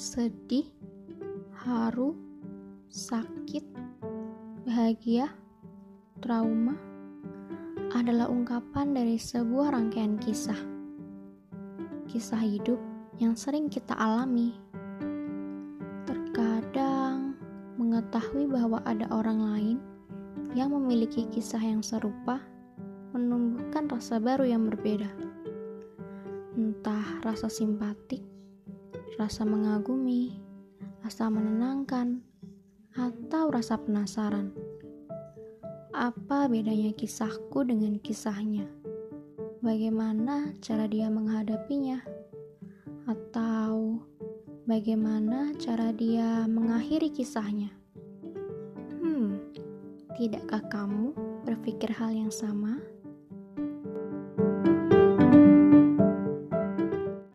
sedih, haru, sakit, bahagia, trauma adalah ungkapan dari sebuah rangkaian kisah. Kisah hidup yang sering kita alami. Terkadang mengetahui bahwa ada orang lain yang memiliki kisah yang serupa menumbuhkan rasa baru yang berbeda. Entah rasa simpatik, rasa mengagumi, rasa menenangkan, atau rasa penasaran. Apa bedanya kisahku dengan kisahnya? Bagaimana cara dia menghadapinya? Atau bagaimana cara dia mengakhiri kisahnya? Hmm, tidakkah kamu berpikir hal yang sama?